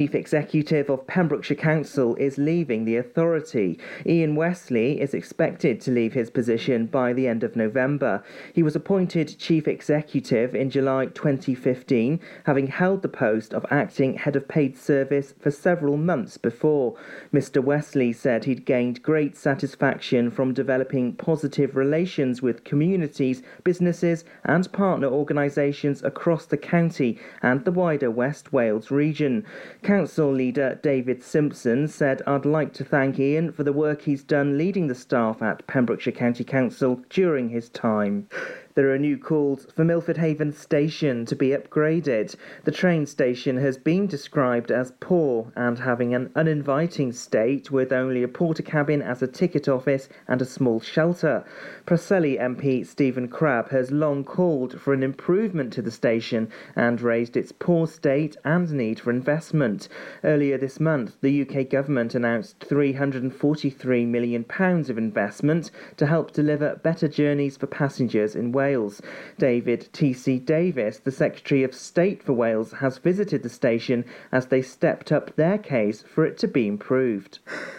Chief Executive of Pembrokeshire Council is leaving the authority. Ian Westley is expected to leave his position by the end of November. He was appointed Chief Executive in July 2015, having held the post of acting head of paid service for several months before. Mr. Westley said he'd gained great satisfaction from developing positive relations with communities, businesses, and partner organisations across the county and the wider West Wales region. Council leader David Simpson said, I'd like to thank Ian for the work he's done leading the staff at Pembrokeshire County Council during his time. There are new calls for Milford Haven Station to be upgraded. The train station has been described as poor and having an uninviting state with only a Portakabin as a ticket office and a small shelter. Preseli MP Stephen Crabb has long called for an improvement to the station and raised its poor state and need for investment. Earlier this month, the UK government announced £343 million of investment to help deliver better journeys for passengers in Wales. Wales. David T.C. Davies, the Secretary of State for Wales, has visited the station as they stepped up their case for it to be improved.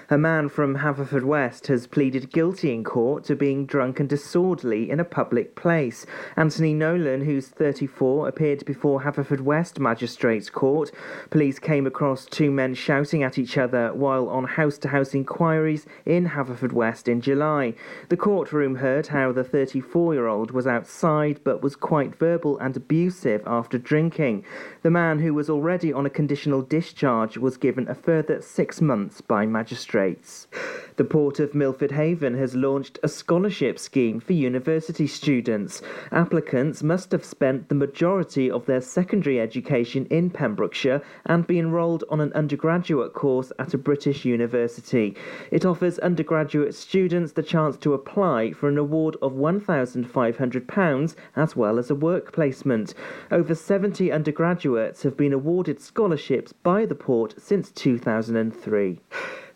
A man from Haverfordwest has pleaded guilty in court to being drunk and disorderly in a public place. Anthony Nolan, who's 34, appeared before Haverfordwest Magistrates Court. Police came across two men shouting at each other while on house to house inquiries in Haverfordwest in July. The courtroom heard how the 34 year old was outside but was quite verbal and abusive after drinking. The man, who was already on a conditional discharge, was given a further six months by magistrates. The Port of Milford Haven has launched a scholarship scheme for university students. Applicants must have spent the majority of their secondary education in Pembrokeshire and be enrolled on an undergraduate course at a British university. It offers undergraduate students the chance to apply for an award of £1,500 as well as a work placement. Over 70 undergraduates have been awarded scholarships by the port since 2003.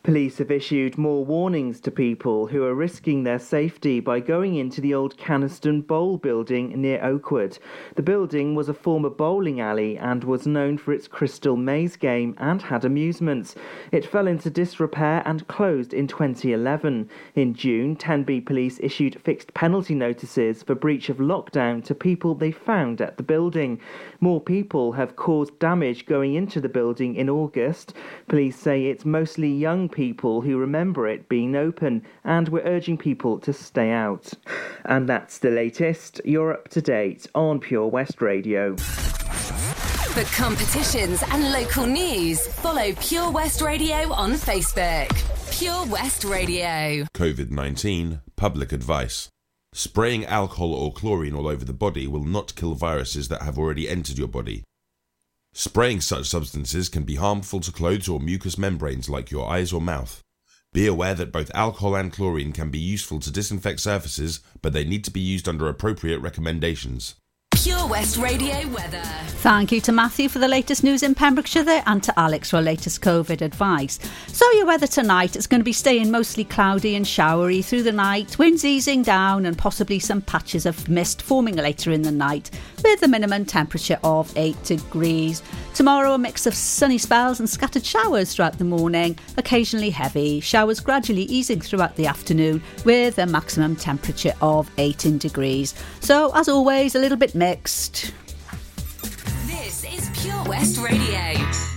Police have issued more warnings to people who are risking their safety by going into the old Canaston Bowl building near Oakwood. The building was a former bowling alley and was known for its crystal maze game and had amusements. It fell into disrepair and closed in 2011. In June, Tenby police issued fixed penalty notices for breach of lockdown to people they found at the building. More people have caused damage going into the building in August. Police say it's mostly young people who remember it being open, and we're urging people to stay out. And that's the latest. You're up to date on Pure West Radio. For competitions and local news, follow Pure West Radio on Facebook. Pure West Radio. COVID 19 Public Advice. Spraying alcohol or chlorine all over the body will not kill viruses that have already entered your body. Spraying such substances can be harmful to clothes or mucous membranes like your eyes or mouth. Be aware that both alcohol and chlorine can be useful to disinfect surfaces, but they need to be used under appropriate recommendations. Pure West Radio weather. Thank you to Matthew for the latest news in Pembrokeshire there and to Alex for latest COVID advice. So, your weather tonight is going to be staying mostly cloudy and showery through the night, winds easing down, and possibly some patches of mist forming later in the night, with a minimum temperature of 8 degrees. Tomorrow, a mix of sunny spells and scattered showers throughout the morning, occasionally heavy, showers gradually easing throughout the afternoon, with a maximum temperature of 18 degrees. So, as always, a little bit mixed. This is Pure West Radio.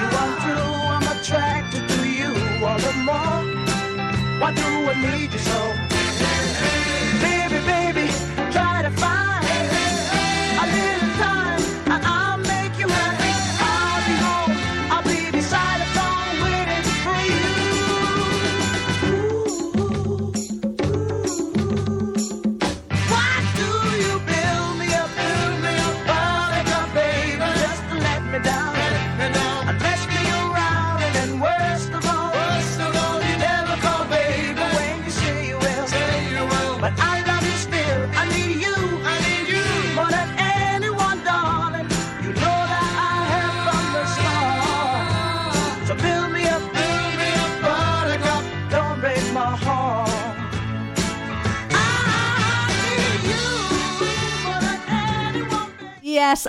You true, I'm attracted to you all the more. Why do I need you so?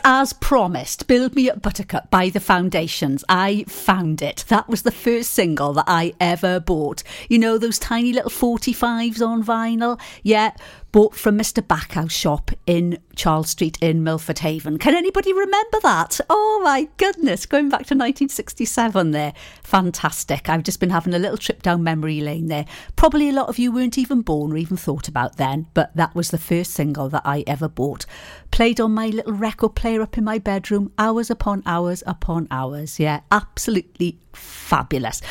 As promised, Build Me Up Buttercup by The Foundations. I found it. That was the first single that I ever bought. You know, those tiny little 45s on vinyl? Yeah, bought from Mr. Backhouse shop in Charles Street in Milford Haven. Can anybody remember that? Oh my goodness, going back to 1967 there. Fantastic. I've just been having a little trip down memory lane there. Probably a lot of you weren't even born or even thought about then, but that was the first single that I ever bought. Played on my little record player up in my bedroom, hours upon hours upon hours. Yeah, absolutely fabulous.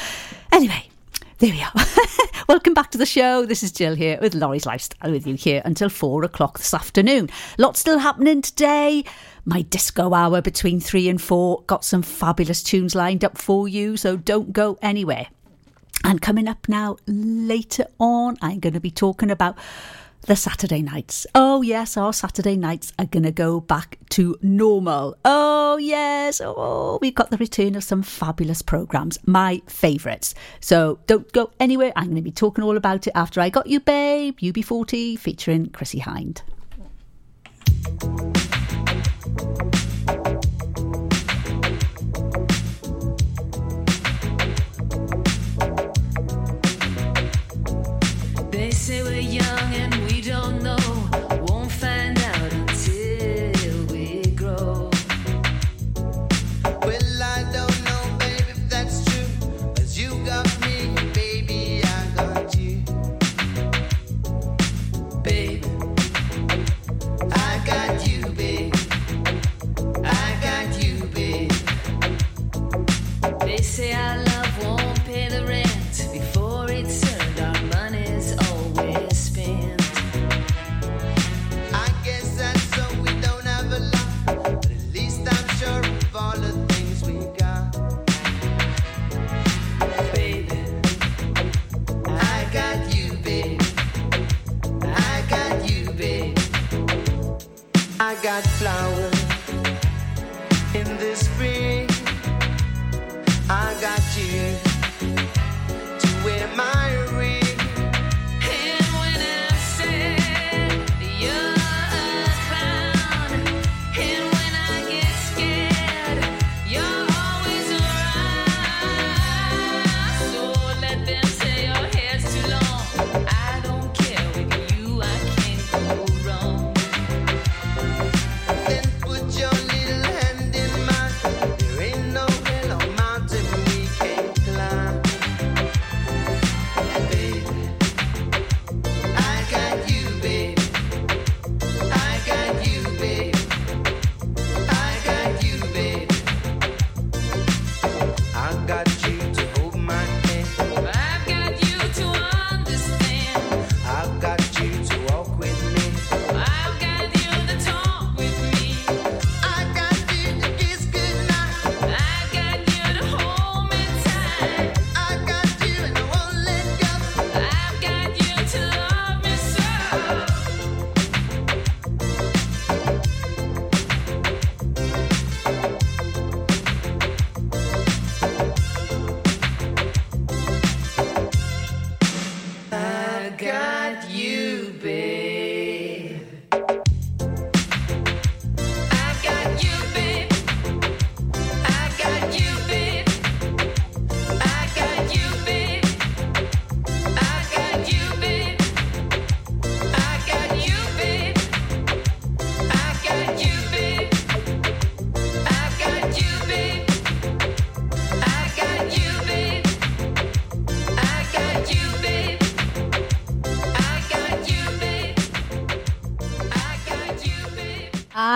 Anyway, there we are. Welcome back to the show. This is Jill here with Lawrie's Lifestyle with you here until four o'clock this afternoon. Lots still happening today. My disco hour between three and four. Got some fabulous tunes lined up for you, so don't go anywhere. And coming up now later on, I'm going to be talking about the Saturday nights. Oh, yes, our Saturday nights are going to go back to normal. Oh, yes. Oh, we've got the return of some fabulous programs, my favourites. So don't go anywhere. I'm going to be talking all about it after I Got You Babe, UB40, featuring Chrissie Hynde.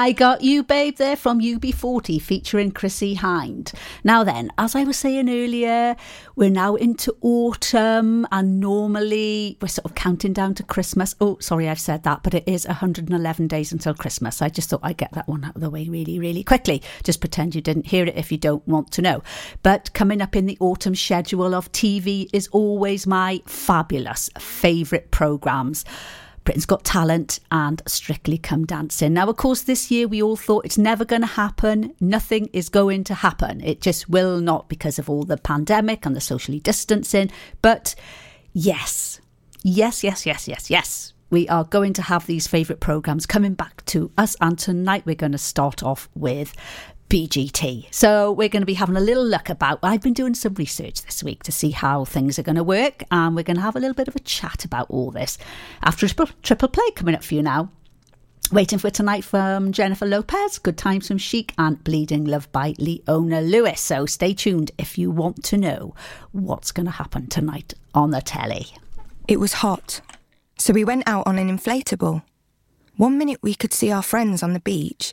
I Got You Babe there from UB40 featuring Chrissie Hynde. Now then, as I was saying earlier, we're now into autumn and normally we're sort of counting down to Christmas. Oh, sorry, I've said that, but it is 111 days until Christmas. I just thought I'd get that one out of the way really, really quickly. Just pretend you didn't hear it if you don't want to know. But coming up in the autumn schedule of TV is always my fabulous favourite programmes. Britain's Got Talent and Strictly Come Dancing. Now, of course, this year we all thought it's never going to happen. Nothing is going to happen. It just will not because of all the pandemic and the socially distancing. But yes, yes, yes, yes, yes, yes. We are going to have these favourite programmes coming back to us. And tonight we're going to start off with BGT. So we're going to be having a little look about. I've been doing some research this week to see how things are going to work, and we're going to have a little bit of a chat about all this after a triple, play coming up for you now. Waiting for tonight from Jennifer Lopez, Good Times from Chic, and Bleeding Love by Leona Lewis. So stay tuned if you want to know what's going to happen tonight on the telly. It was hot, so we went out on an inflatable. One minute we could see our friends on the beach,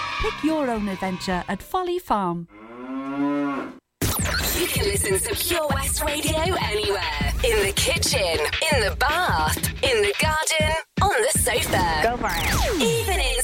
Pick your own adventure at Folly Farm. You can listen to Pure West Radio anywhere. In the kitchen, in the bath, in the garden, on the sofa. Go for it. Even in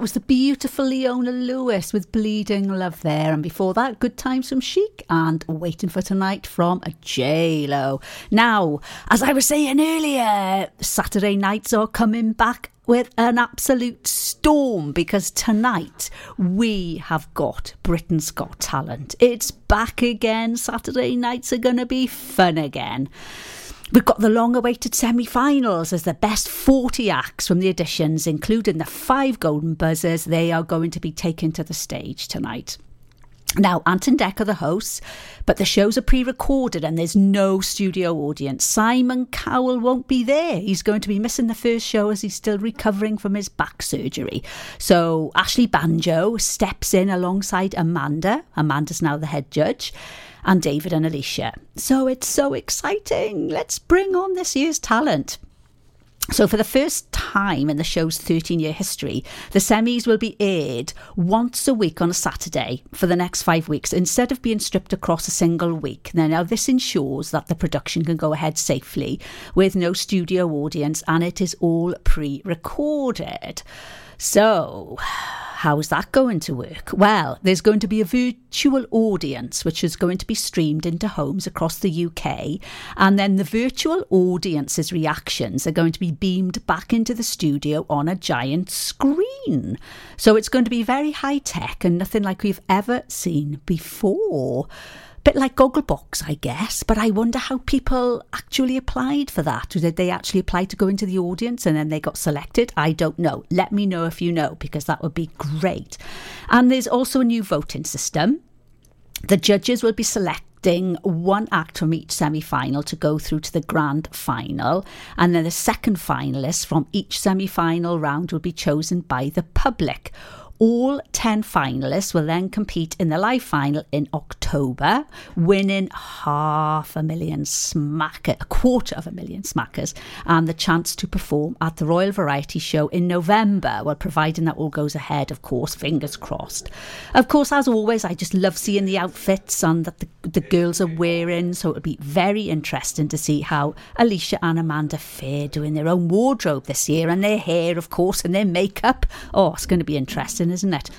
That was the beautiful Leona Lewis with Bleeding Love there. And before that, Good Times from Chic and Waiting for Tonight from J-Lo. Now, as I was saying earlier, Saturday nights are coming back with an absolute storm because tonight we have got Britain's Got Talent. It's back again. Saturday nights are going to be fun again. We've got the long awaited semi finals as the best 40 acts from the editions, including the five golden buzzers. They are going to be taken to the stage tonight. Now, Ant and Dec are the hosts, but the shows are pre recorded and there's no studio audience. Simon Cowell won't be there. He's going to be missing the first show as he's still recovering from his back surgery. So, Ashley Banjo steps in alongside Amanda. Amanda's now the head judge and David and Alicia. So it's so exciting. Let's bring on this year's talent. So, for the first time in the show's 13 year history, the semis will be aired once a week on a Saturday for the next five weeks instead of being stripped across a single week. Now, this ensures that the production can go ahead safely with no studio audience and it is all pre recorded. So, how's that going to work? Well, there's going to be a virtual audience which is going to be streamed into homes across the UK, and then the virtual audience's reactions are going to be beamed back into the studio on a giant screen. So it's going to be very high tech and nothing like we've ever seen before bit like Gogglebox, I guess. But I wonder how people actually applied for that. Did they actually apply to go into the audience and then they got selected? I don't know. Let me know if you know, because that would be great. And there's also a new voting system. The judges will be selecting one act from each semi final to go through to the grand final, and then the second finalists from each semi final round will be chosen by the public. All 10 finalists will then compete in the live final in October, winning half a million smacker, a quarter of a million smackers, and the chance to perform at the Royal Variety Show in November. Well, providing that all goes ahead, of course, fingers crossed. Of course, as always, I just love seeing the outfits and that the, the girls are wearing, so it'll be very interesting to see how Alicia and Amanda fare doing their own wardrobe this year and their hair, of course, and their makeup. Oh, it's going to be interesting, isn't it?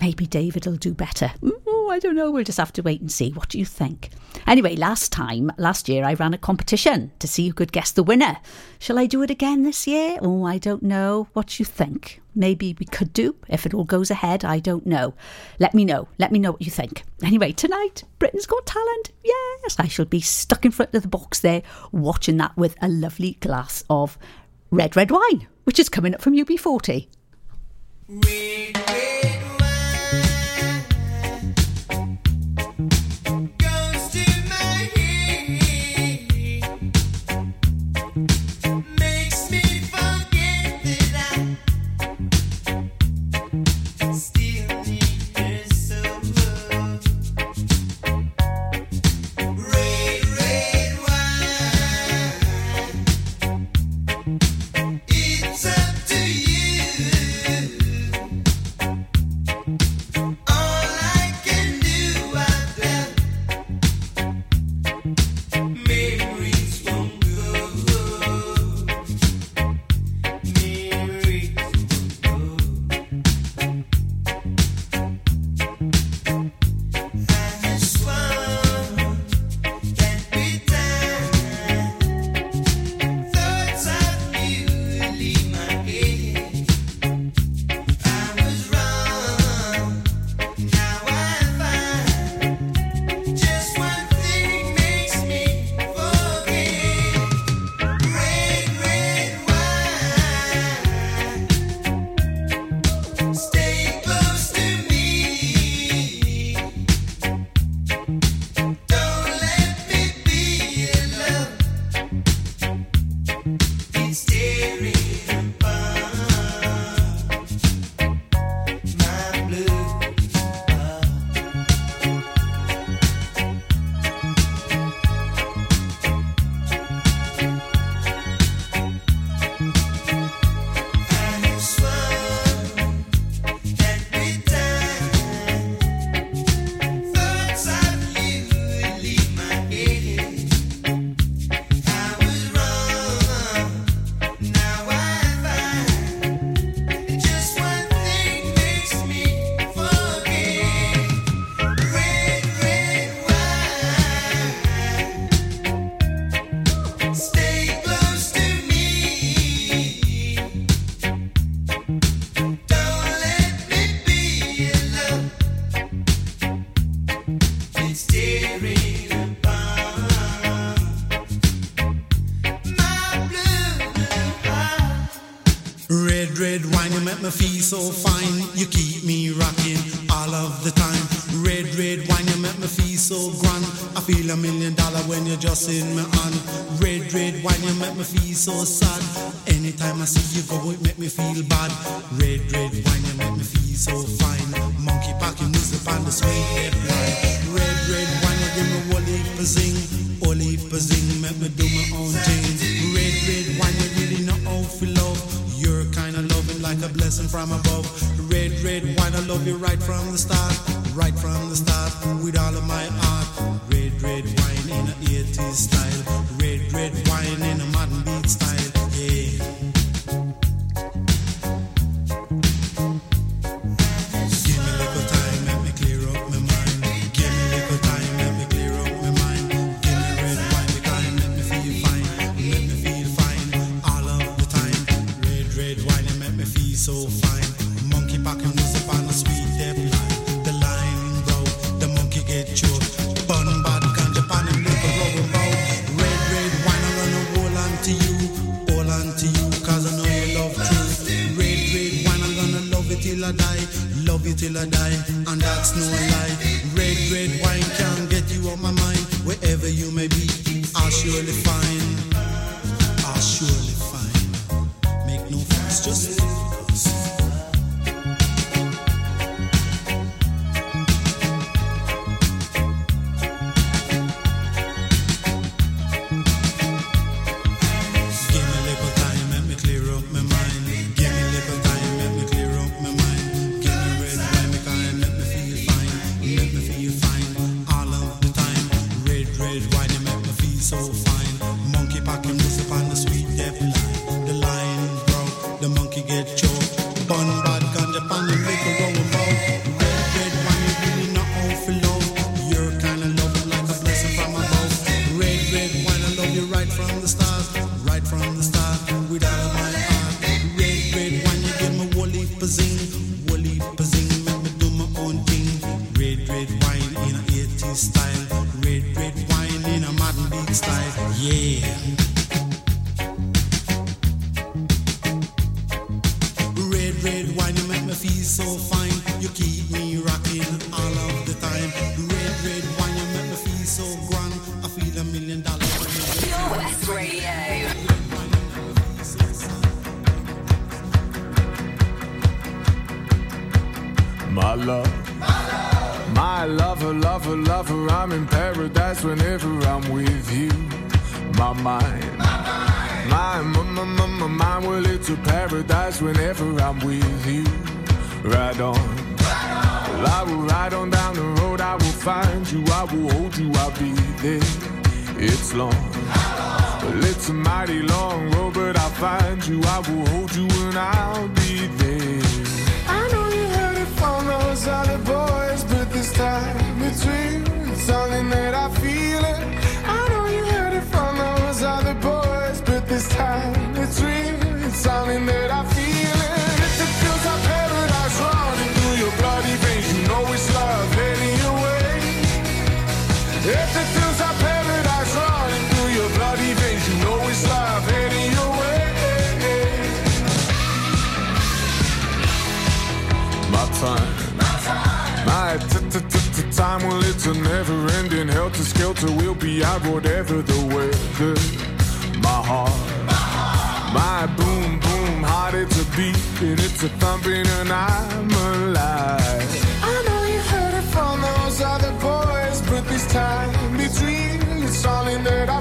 Maybe David will do better. Oh, I don't know. We'll just have to wait and see. What do you think? Anyway, last time, last year, I ran a competition to see who could guess the winner. Shall I do it again this year? Oh, I don't know. What do you think? Maybe we could do if it all goes ahead. I don't know. Let me know. Let me know what you think. Anyway, tonight, Britain's Got Talent. Yes, I shall be stuck in front of the box there watching that with a lovely glass of red, red wine, which is coming up from UB40. Me feel so fine. Monkey a sweet. The line road, the monkey get choked. Red, red wine, I'm gonna hold on to you, hold on to you, cause I know you love truth. Red, red wine, I'm gonna love it till I die, love till I die, and that's no lie. Red, red wine can get you my mind, wherever you may be, I'll surely find, I'll surely find. Make no fuss, just whenever I'm with you. My mind. My, my, my, my, my mind, well, it's a paradise whenever I'm with you. Ride on. Well, I will ride on down the road, I will find you, I will hold you, I'll be there. It's long. Well, it's a mighty long road, but I'll find you, I will hold you, and I'll be there. I know you heard it from those other boys, but this time it's something that I feel it. I know you heard it from those other boys, but this time it's real. It's something that I feel time, well, it's a never ending helter skelter. We'll be out whatever the weather. My heart, my boom boom heart, it's a beat and it's a thumping, and I'm alive. I know you heard it from those other boys, but this time between it's. It's something that I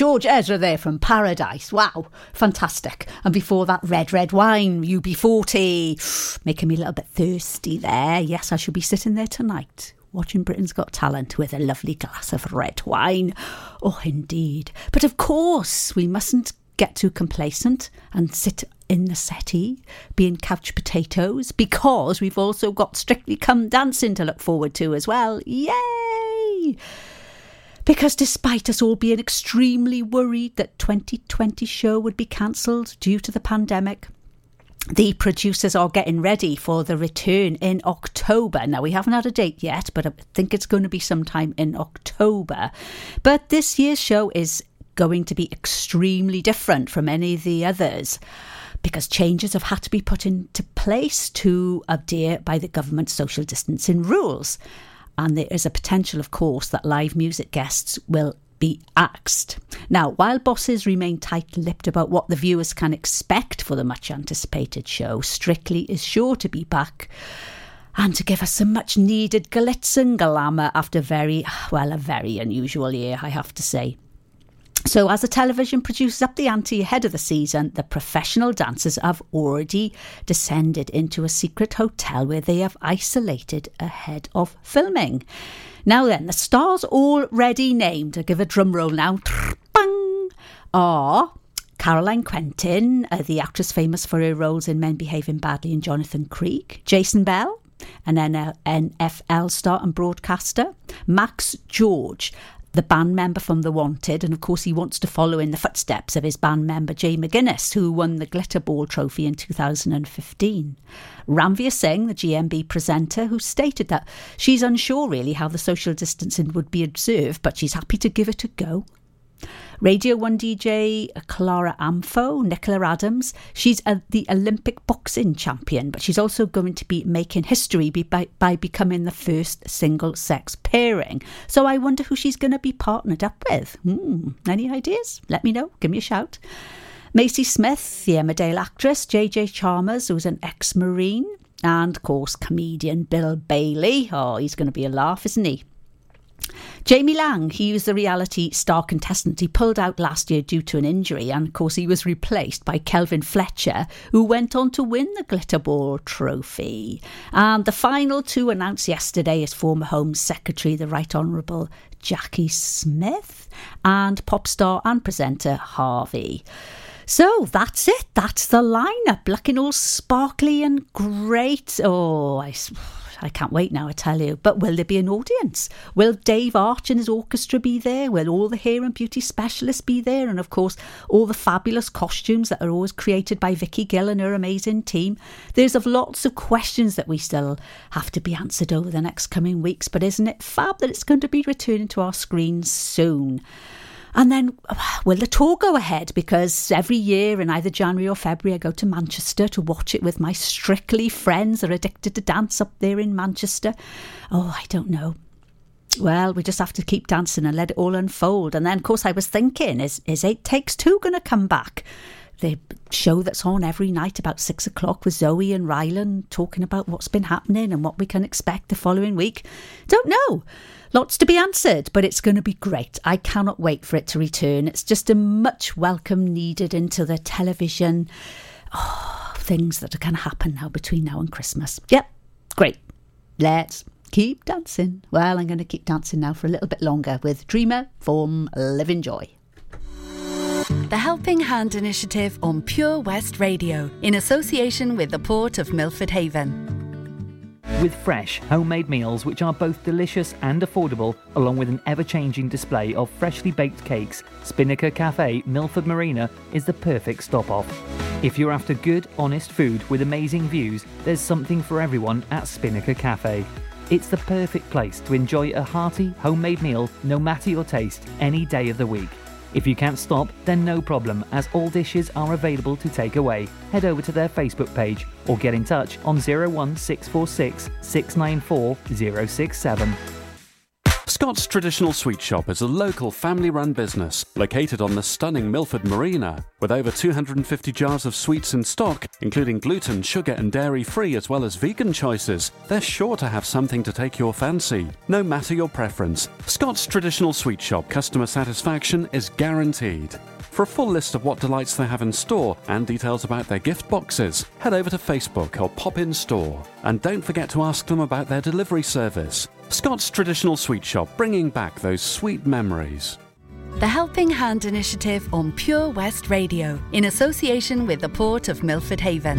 George Ezra there from Paradise. Wow, fantastic. And before that, Red Red Wine, UB40. Making me a little bit thirsty there. Yes, I should be sitting there tonight watching Britain's Got Talent with a lovely glass of red wine. Oh, indeed. But of course, we mustn't get too complacent and sit in the settee being couch potatoes because we've also got Strictly Come Dancing to look forward to as well. Yay! Because despite us all being extremely worried that 2020 show would be cancelled due to the pandemic, the producers are getting ready for the return in October. Now, we haven't had a date yet, but I think it's going to be sometime in October. But this year's show is going to be extremely different from any of the others because changes have had to be put into place to adhere by the government's social distancing rules. And there is a potential, of course, that live music guests will be axed. Now, while bosses remain tight lipped about what the viewers can expect for the much anticipated show, Strictly is sure to be back and to give us some much needed glitz and glamour after very, well, a very unusual year, I have to say. So, as the television produces up the ante ahead of the season, the professional dancers have already descended into a secret hotel where they have isolated ahead of filming. Now, then, the stars already named, I give a drum roll now, bang, are Caroline Quentin, uh, the actress famous for her roles in Men Behaving Badly and Jonathan Creek, Jason Bell, an NFL star and broadcaster, Max George, the band member from The Wanted, and of course, he wants to follow in the footsteps of his band member Jay McGuiness, who won the Glitter Ball trophy in 2015. Ranvir Singh, the GMB presenter, who stated that she's unsure really how the social distancing would be observed, but she's happy to give it a go. Radio 1 DJ Clara Amfo, Nicola Adams. She's a, the Olympic boxing champion, but she's also going to be making history by, by becoming the first single sex pairing. So I wonder who she's going to be partnered up with. Hmm, any ideas? Let me know. Give me a shout. Maisie Smith, the Emmerdale actress, JJ Chalmers, who's an ex Marine, and of course, comedian Bill Bailey. Oh, he's going to be a laugh, isn't he? Jamie Laing, he was the reality star contestant. He pulled out last year due to an injury, and of course, he was replaced by Kelvin Fletcher, who went on to win the Glitter Ball trophy. And the final two announced yesterday is former Home Secretary, the Right Honourable Jacqui Smith, and pop star and presenter HRVY. So that's it. That's the lineup, looking all sparkly and great. Oh, I. I can't wait now, I tell you. But will there be an audience? Will Dave Arch and his orchestra be there? Will all the hair and beauty specialists be there? And of course, all the fabulous costumes that are always created by Vicky Gill and her amazing team. There's of lots of questions that we still have to be answered over the next coming weeks. But isn't it fab that it's going to be returning to our screens soon? And then, will the tour go ahead? Because every year in either January or February, I go to Manchester to watch it with my strictly friends that are addicted to dance up there in Manchester. Oh, I don't know. Well, we just have to keep dancing and let it all unfold. And then, of course, I was thinking, is, is It Takes Two going to come back? The show that's on every night about six o'clock with Zoe and Rylan talking about what's been happening and what we can expect the following week. Don't know. Lots to be answered, but it's going to be great. I cannot wait for it to return. It's just a much welcome needed into the television. Oh, things that are going to happen now between now and Christmas. Yep, great. Let's keep dancing. Well, I'm going to keep dancing now for a little bit longer with Dreamer from Livin' Joy. The Helping Hand Initiative on Pure West Radio, in association with the Port of Milford Haven. With fresh, homemade meals which are both delicious and affordable, along with an ever changing display of freshly baked cakes, Spinnaker Cafe, Milford Marina is the perfect stop off. If you're after good, honest food with amazing views, there's something for everyone at Spinnaker Cafe. It's the perfect place to enjoy a hearty, homemade meal, no matter your taste, any day of the week. If you can't stop, then no problem, as all dishes are available to take away. Head over to their Facebook page or get in touch on 01646 694 067. Scott's Traditional Sweet Shop is a local family run business located on the stunning Milford Marina. With over 250 jars of sweets in stock, including gluten, sugar, and dairy free, as well as vegan choices, they're sure to have something to take your fancy, no matter your preference. Scott's Traditional Sweet Shop customer satisfaction is guaranteed. For a full list of what delights they have in store and details about their gift boxes, head over to Facebook or pop in store. And don't forget to ask them about their delivery service. Scott's Traditional Sweet Shop, bringing back those sweet memories. The Helping Hand Initiative on Pure West Radio, in association with the Port of Milford Haven.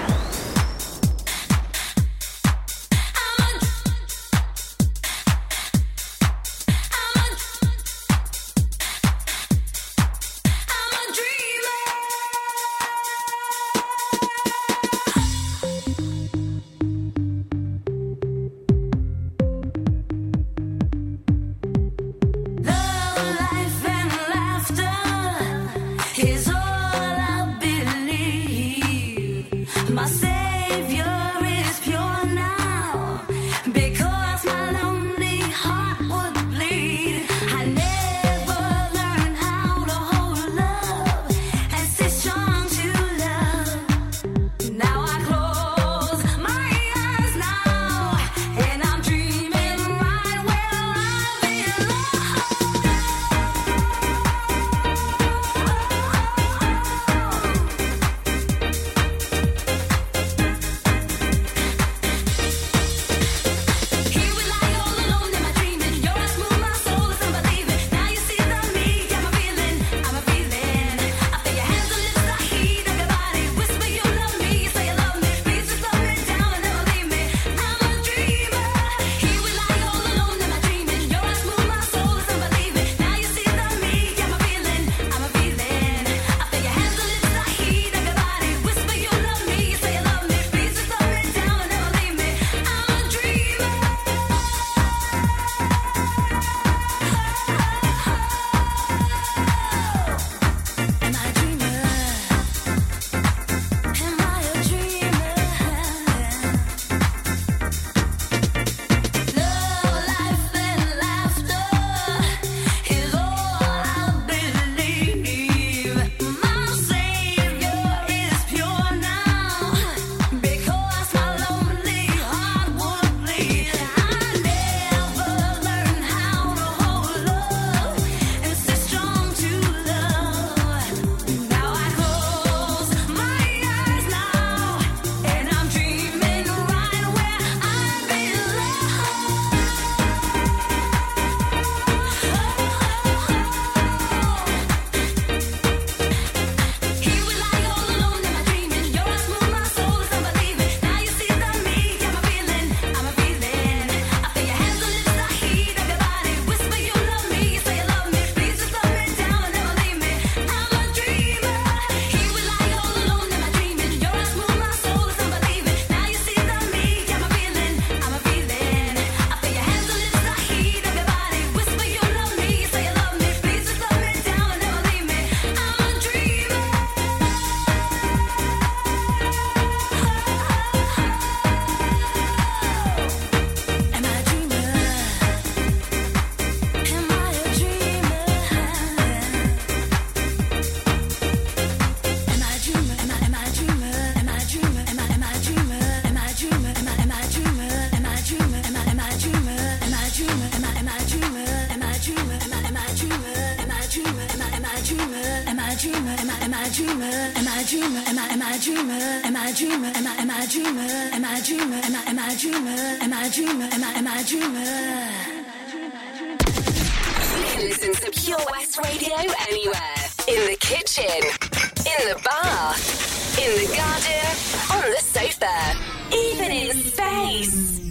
Am I a dreamer? Am I a dreamer? Am I am I a dreamer? You can listen to Pure West Radio anywhere. In the kitchen, in the bath, in the garden, on the sofa, even in space.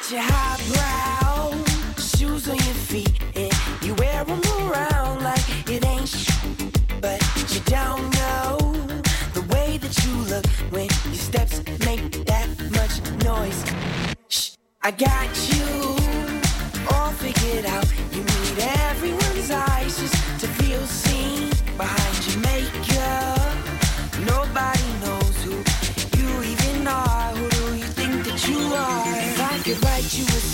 Got your highbrow shoes on your feet, and you wear them around like it ain't sh- But you don't know the way that you look when your steps make that much noise. Shh, I got you all figured out. You need everyone's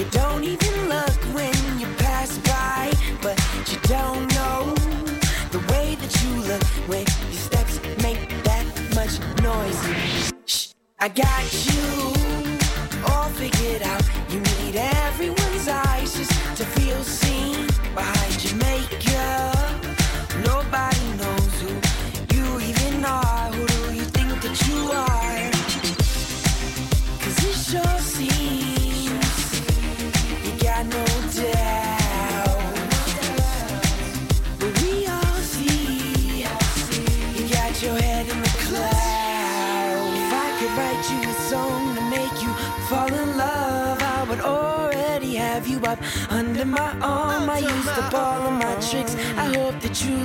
you don't even look when you pass by, but you don't know the way that you look when your steps make that much noise. Shh, I got you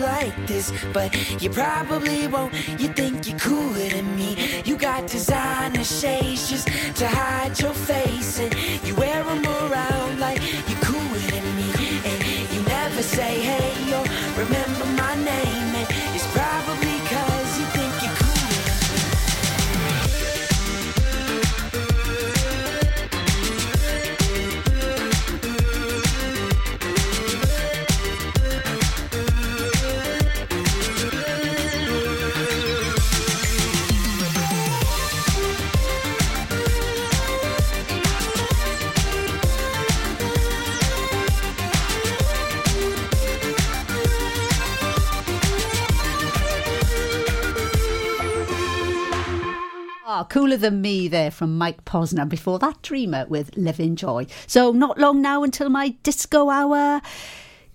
like this, but you probably won't. You think you're cooler than me. You got designer shades just to hide your face, and you wear them around like you're cooler than me. And you never say hey or remember Ah, cooler than me there from Mike Posner. Before that, Dreamer with Livin' Joy. So, not long now until my disco hour.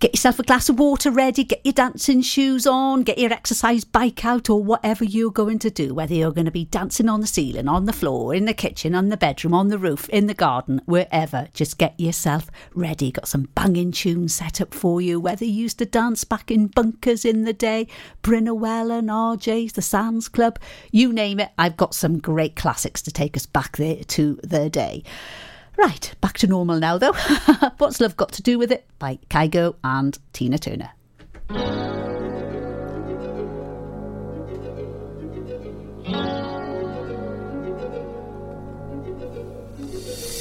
Get yourself a glass of water ready, get your dancing shoes on, get your exercise bike out, or whatever you're going to do. Whether you're going to be dancing on the ceiling, on the floor, in the kitchen, on the bedroom, on the roof, in the garden, wherever, just get yourself ready. Got some banging tunes set up for you. Whether you used to dance back in bunkers in the day, Brinowell and RJ's, the Sands Club, you name it, I've got some great classics to take us back there to the day. Right, back to normal now though. What's Love Got to Do with It by Kygo and Tina Turner.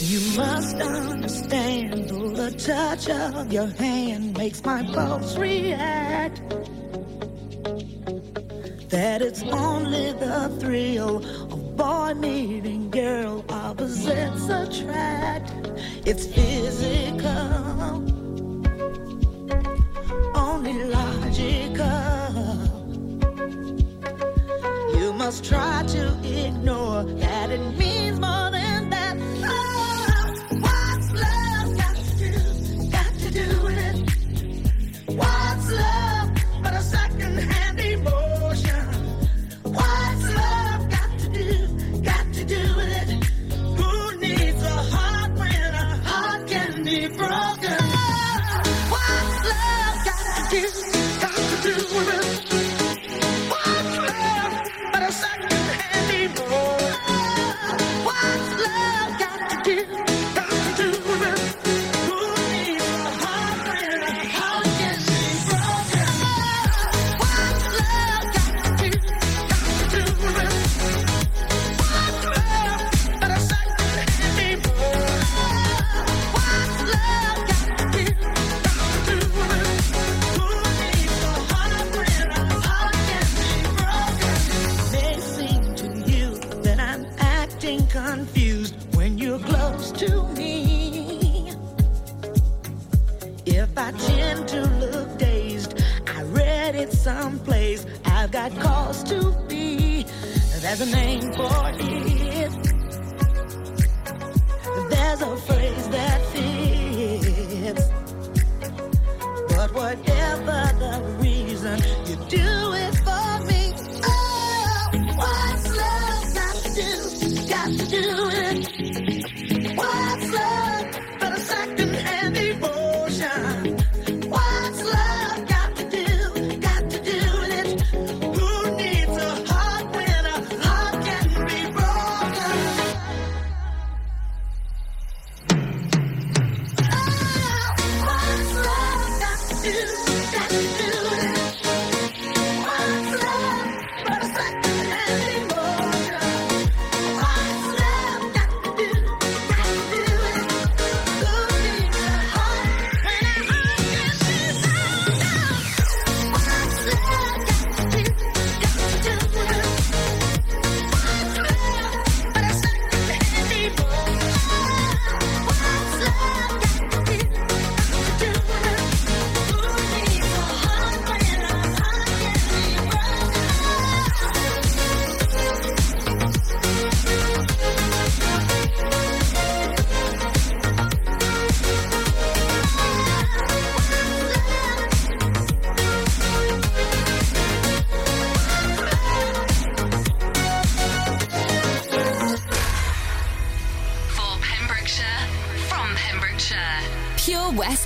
You must understand, the touch of your hand makes my pulse react that it's only the thrill of boy meeting girl opposites attract. It's physical, only logical. You must try to ignore that it means more than that. What's love got to do? Got to do with it. What's love but a second-hand emotion? Be broken?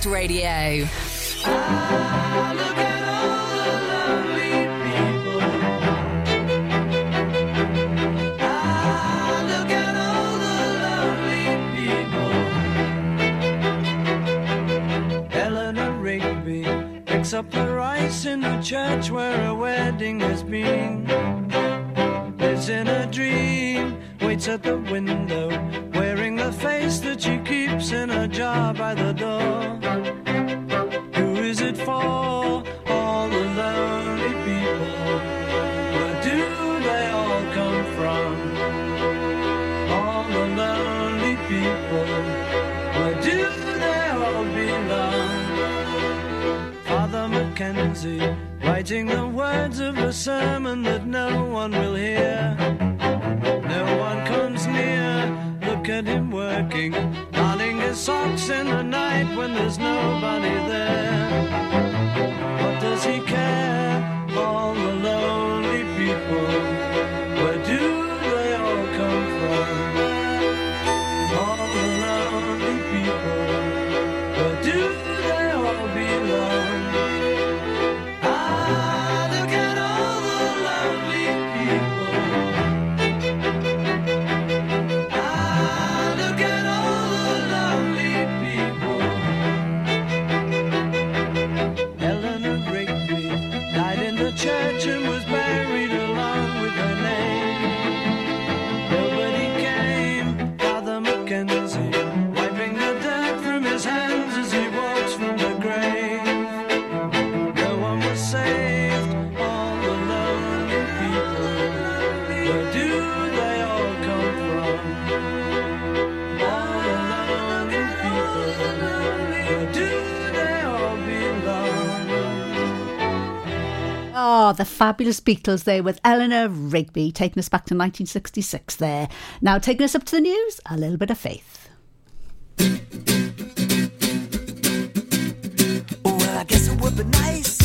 Radio. fabulous Beatles there with Eleanor Rigby, taking us back to 1966 there. Now, taking us up to the news, a little bit of faith. Well, I guess it would be nice.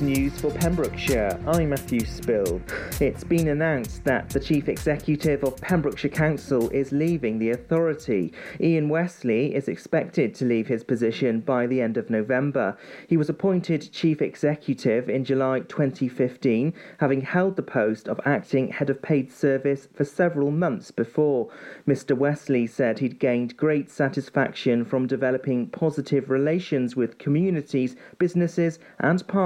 News for Pembrokeshire. I'm Matthew Spill. It's been announced that the Chief Executive of Pembrokeshire Council is leaving the authority. Ian Westley is expected to leave his position by the end of November. He was appointed Chief Executive in July 2015, having held the post of acting head of paid service for several months before. Mr. Westley said he'd gained great satisfaction from developing positive relations with communities, businesses, and partners